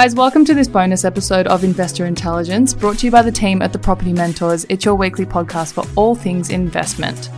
Guys, welcome to this bonus episode of Investor Intelligence brought to you by the team at the Property Mentors. It's your weekly podcast for all things investment.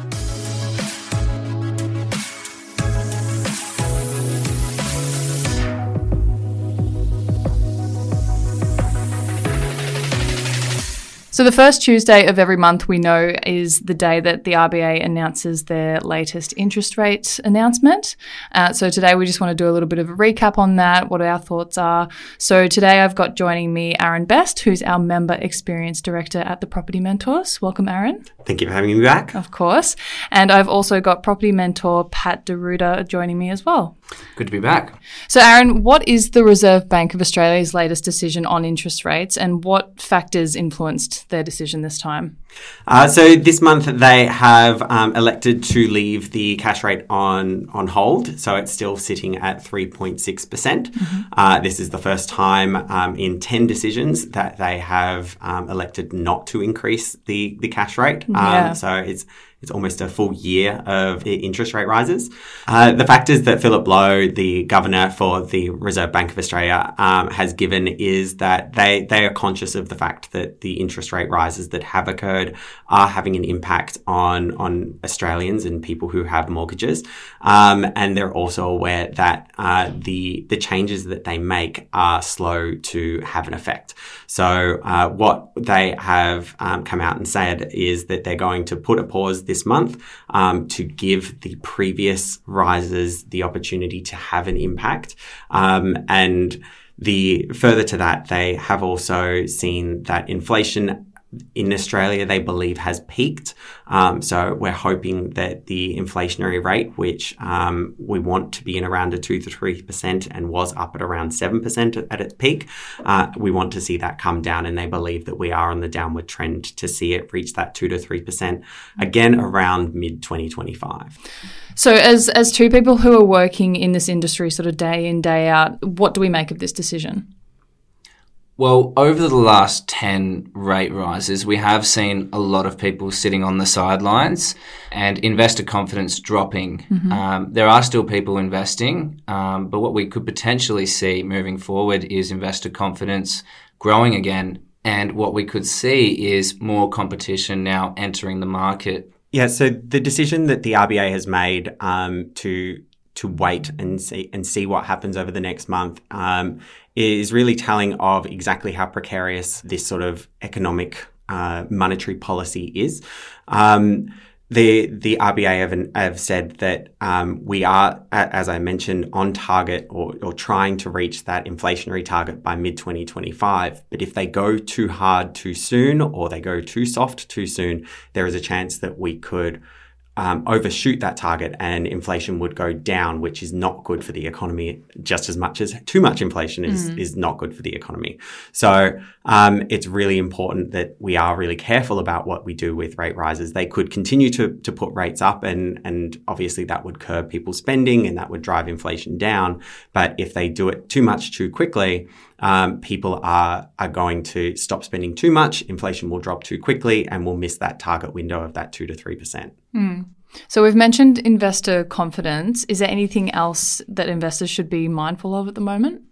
So, the first Tuesday of every month we know is the day that the RBA announces their latest interest rate announcement. Uh, so, today we just want to do a little bit of a recap on that, what our thoughts are. So, today I've got joining me Aaron Best, who's our member experience director at the Property Mentors. Welcome, Aaron. Thank you for having me back. Of course. And I've also got property mentor Pat de Ruiter joining me as well. Good to be back. So, Aaron, what is the Reserve Bank of Australia's latest decision on interest rates and what factors influenced their decision this time? Uh, so this month they have um, elected to leave the cash rate on on hold, so it's still sitting at three point six percent. Mm-hmm. Uh, this is the first time um, in ten decisions that they have um, elected not to increase the the cash rate. Yeah. Um, so it's it's almost a full year of interest rate rises. Uh, the factors that Philip Lowe, the governor for the Reserve Bank of Australia, um, has given is that they they are conscious of the fact that the interest rate rises that have occurred are having an impact on on Australians and people who have mortgages, um, and they're also aware that uh, the the changes that they make are slow to have an effect. So uh, what they have um, come out and said is that they're going to put a pause this month um, to give the previous rises the opportunity to have an impact. Um, and the further to that, they have also seen that inflation in Australia, they believe has peaked. Um, so we're hoping that the inflationary rate, which um, we want to be in around a two to three percent, and was up at around seven percent at its peak, uh, we want to see that come down, and they believe that we are on the downward trend to see it reach that two to three percent again around mid 2025. So, as as two people who are working in this industry, sort of day in day out, what do we make of this decision? Well, over the last 10 rate rises, we have seen a lot of people sitting on the sidelines and investor confidence dropping. Mm-hmm. Um, there are still people investing, um, but what we could potentially see moving forward is investor confidence growing again. And what we could see is more competition now entering the market. Yeah, so the decision that the RBA has made um, to to wait and see and see what happens over the next month um, is really telling of exactly how precarious this sort of economic uh, monetary policy is. Um, the the RBA have, have said that um, we are, as I mentioned, on target or, or trying to reach that inflationary target by mid 2025. But if they go too hard too soon or they go too soft too soon, there is a chance that we could um, overshoot that target and inflation would go down, which is not good for the economy just as much as too much inflation is, mm. is not good for the economy. So um, it's really important that we are really careful about what we do with rate rises. They could continue to, to put rates up and, and obviously that would curb people's spending and that would drive inflation down. But if they do it too much too quickly, um, people are are going to stop spending too much. Inflation will drop too quickly, and we'll miss that target window of that two to three percent. Mm. So we've mentioned investor confidence. Is there anything else that investors should be mindful of at the moment?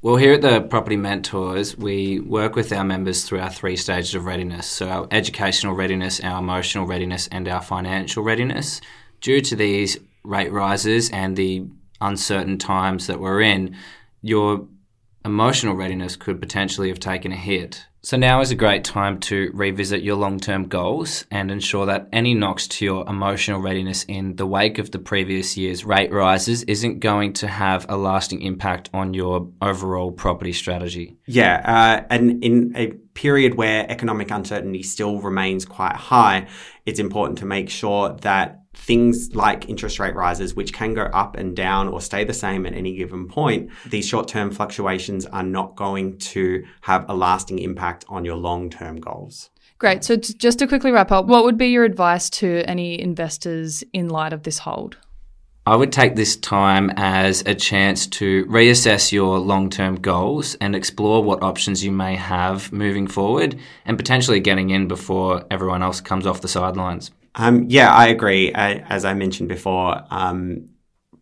Well, here at the Property Mentors, we work with our members through our three stages of readiness. So, our educational readiness, our emotional readiness, and our financial readiness. Due to these rate rises and the uncertain times that we're in, your emotional readiness could potentially have taken a hit. So now is a great time to revisit your long-term goals and ensure that any knocks to your emotional readiness in the wake of the previous year's rate rises isn't going to have a lasting impact on your overall property strategy. Yeah, uh, and in a period where economic uncertainty still remains quite high, it's important to make sure that things like interest rate rises, which can go up and down or stay the same at any given point, these short term fluctuations are not going to have a lasting impact on your long term goals. Great. So, just to quickly wrap up, what would be your advice to any investors in light of this hold? I would take this time as a chance to reassess your long term goals and explore what options you may have moving forward and potentially getting in before everyone else comes off the sidelines. Um, yeah, I agree. as I mentioned before, um,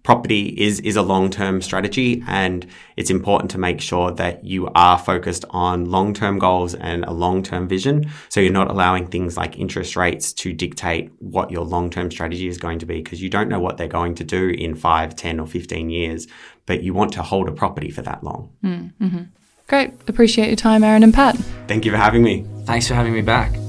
property is is a long term strategy, and it's important to make sure that you are focused on long term goals and a long term vision. So you're not allowing things like interest rates to dictate what your long term strategy is going to be, because you don't know what they're going to do in 5, 10, or 15 years, but you want to hold a property for that long. Mm-hmm. Great. Appreciate your time, Aaron and Pat. Thank you for having me. Thanks for having me back.